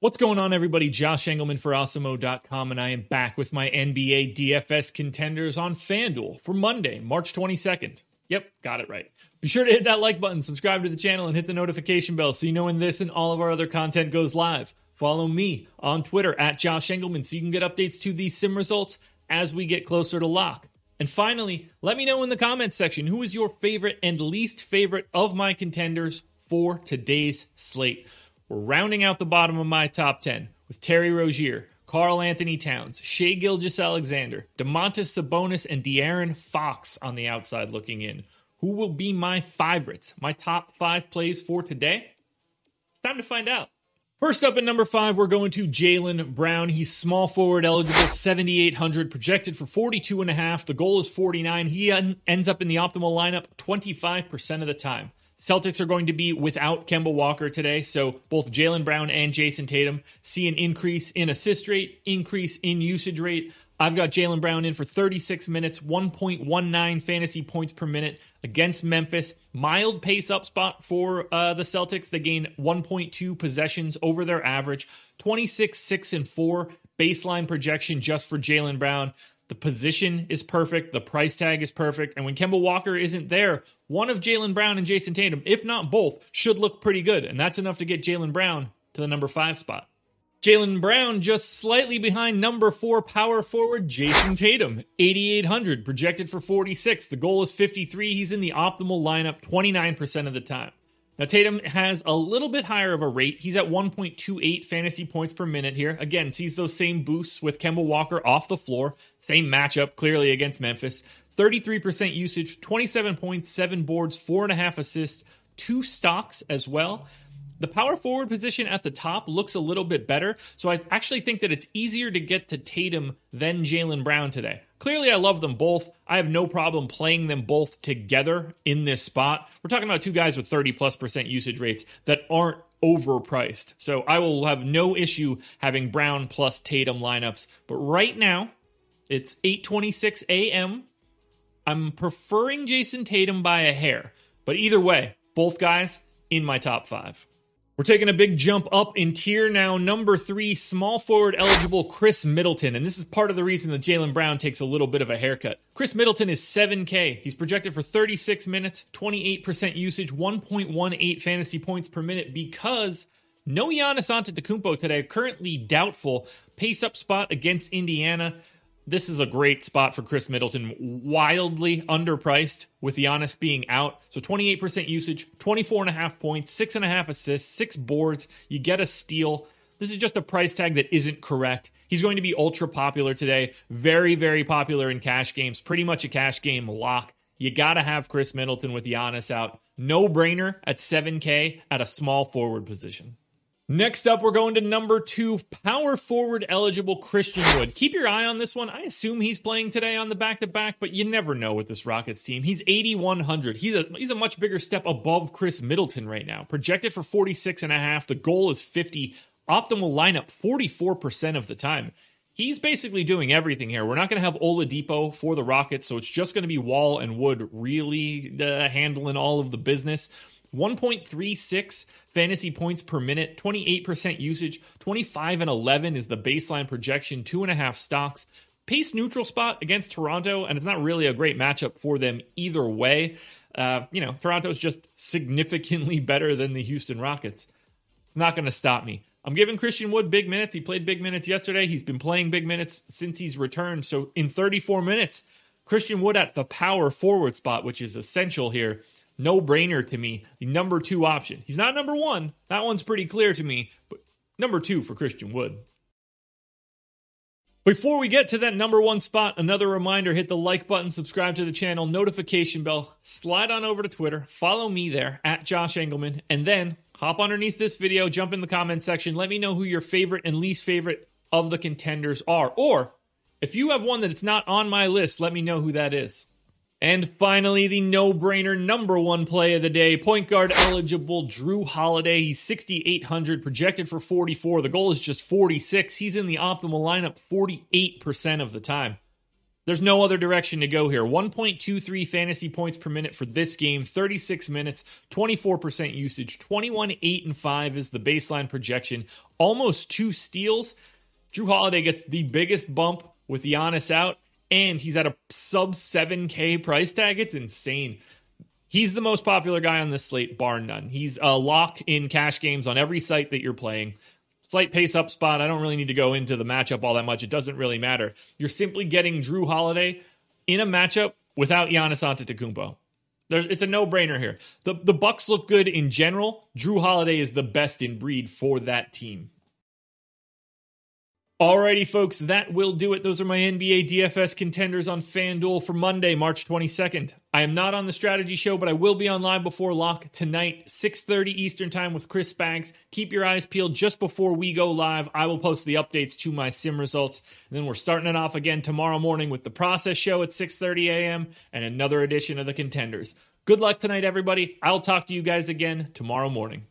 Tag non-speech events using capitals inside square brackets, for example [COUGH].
What's going on, everybody? Josh Engleman for Awesemo.com, and I am back with my NBA DFS contenders on FanDuel for Monday, March 22nd. Yep, got it right. Be sure to hit that like button, subscribe to the channel, and hit the notification bell so you know when this and all of our other content goes live. Follow me on Twitter at Josh Engleman so you can get updates to these sim results as we get closer to lock. And finally, let me know in the comments section who is your favorite and least favorite of my contenders for today's slate. We're rounding out the bottom of my top 10 with Terry Rozier, Karl-Anthony Towns, Shai Gilgeous-Alexander, Domantas Sabonis, and De'Aaron Fox on the outside looking in. Who will be my favorites? My top five plays for today? It's time to find out. First up at number five, we're going to Jaylen Brown. He's small forward eligible, 7,800, projected for 42 and a half. The goal is 49. He ends up in the optimal lineup 25% of the time. Celtics are going to be without Kemba Walker today, so both Jaylen Brown and Jayson Tatum see an increase in assist rate, increase in usage rate. I've got Jaylen Brown in for 36 minutes, 1.19 fantasy points per minute against Memphis. Mild pace up spot for uh, the Celtics. They gain 1.2 possessions over their average, 26, 6, and 4 baseline projection just for Jaylen Brown. The position is perfect. The price tag is perfect. And when Kemba Walker isn't there, one of Jaylen Brown and Jayson Tatum, if not both, should look pretty good. And that's enough to get Jaylen Brown to the number five spot. Jaylen Brown just slightly behind number four power forward Jayson Tatum, 8,800, projected for 46. The goal is 53. He's in the optimal lineup 29% of the time. Now, Tatum has a little bit higher of a rate. He's at 1.28 fantasy points per minute here. Again, sees those same boosts with Kemba Walker off the floor. Same matchup, clearly against Memphis. 33% usage, 27 points, 7 boards, 4.5 assists, 2 stocks as well. The power forward position at the top looks a little bit better, so I actually think that it's easier to get to Tatum than Jaylen Brown today. Clearly, I love them both. I have no problem playing them both together in this spot. We're talking about two guys with 30 plus percent usage rates that aren't overpriced. So I will have no issue having Brown plus Tatum lineups. But right now, it's 8:26 a.m. I'm preferring Jayson Tatum by a hair. But either way, both guys in my top 5. We're taking a big jump up in tier now. Number three, small forward eligible Khris Middleton. And this is part of the reason that Jaylen Brown takes a little bit of a haircut. Khris Middleton is 7K. He's projected for 36 minutes, 28% usage, 1.18 fantasy points per minute because no Giannis Antetokounmpo today. Currently doubtful. Pace up spot against Indiana this is a great spot for Khris Middleton. Wildly underpriced with Giannis being out. So 28% usage, 24 and a half points, six and a half assists, six boards. You get a steal. This is just a price tag that isn't correct. He's going to be ultra popular today. Very, very popular in cash games. Pretty much a cash game lock. You got to have Khris Middleton with Giannis out. No brainer at 7K at a small forward position. Next up, we're going to number two, power forward eligible Christian Wood. Keep your eye on this one. I assume he's playing today on the back to back, but you never know with this Rockets team. He's 8,100. He's a he's a much bigger step above Khris Middleton right now. Projected for 46 and a half. The goal is 50. Optimal lineup 44% of the time. He's basically doing everything here. We're not going to have Oladipo for the Rockets, so it's just going to be Wall and Wood really uh, handling all of the business. 1.36 fantasy points per minute, 28% usage, 25 and 11 is the baseline projection, two and a half stocks. Pace neutral spot against Toronto, and it's not really a great matchup for them either way. Uh, you know, Toronto's just significantly [LAUGHS] better than the Houston Rockets. It's not going to stop me. I'm giving Christian Wood big minutes. He played big minutes yesterday. He's been playing big minutes since he's returned. So in 34 minutes, Christian Wood at the power forward spot, which is essential here no brainer to me. The number two option. He's not number one. That one's pretty clear to me, but number two for Christian Wood. Before we get to that number one spot, another reminder hit the like button, subscribe to the channel, notification bell, slide on over to Twitter, follow me there at Josh Engleman, and then hop underneath this video, jump in the comment section, let me know who your favorite and least favorite of the contenders are. Or if you have one that it's not on my list, let me know who that is. And finally, the no brainer number one play of the day point guard eligible Jrue Holiday. He's 6,800, projected for 44. The goal is just 46. He's in the optimal lineup 48% of the time. There's no other direction to go here. 1.23 fantasy points per minute for this game, 36 minutes, 24% usage, 21 8 and 5 is the baseline projection, almost two steals. Jrue Holiday gets the biggest bump with Giannis out, and he's at a sub 7K price tag. It's insane. He's the most popular guy on this slate, bar none. He's a lock in cash games on every site that you're playing slight pace up spot. I don't really need to go into the matchup all that much. It doesn't really matter. You're simply getting Jrue Holiday in a matchup without Giannis Antetokounmpo. It's a no-brainer here. The the Bucks look good in general. Jrue Holiday is the best in breed for that team. Alrighty, folks, that will do it. Those are my NBA DFS contenders on FanDuel for Monday, March 22nd. I am not on the strategy show, but I will be on live before lock tonight, 6:30 Eastern time with Chris Spags. Keep your eyes peeled just before we go live. I will post the updates to my sim results. And then we're starting it off again tomorrow morning with the process show at 6:30 a.m. and another edition of the contenders. Good luck tonight, everybody. I'll talk to you guys again tomorrow morning.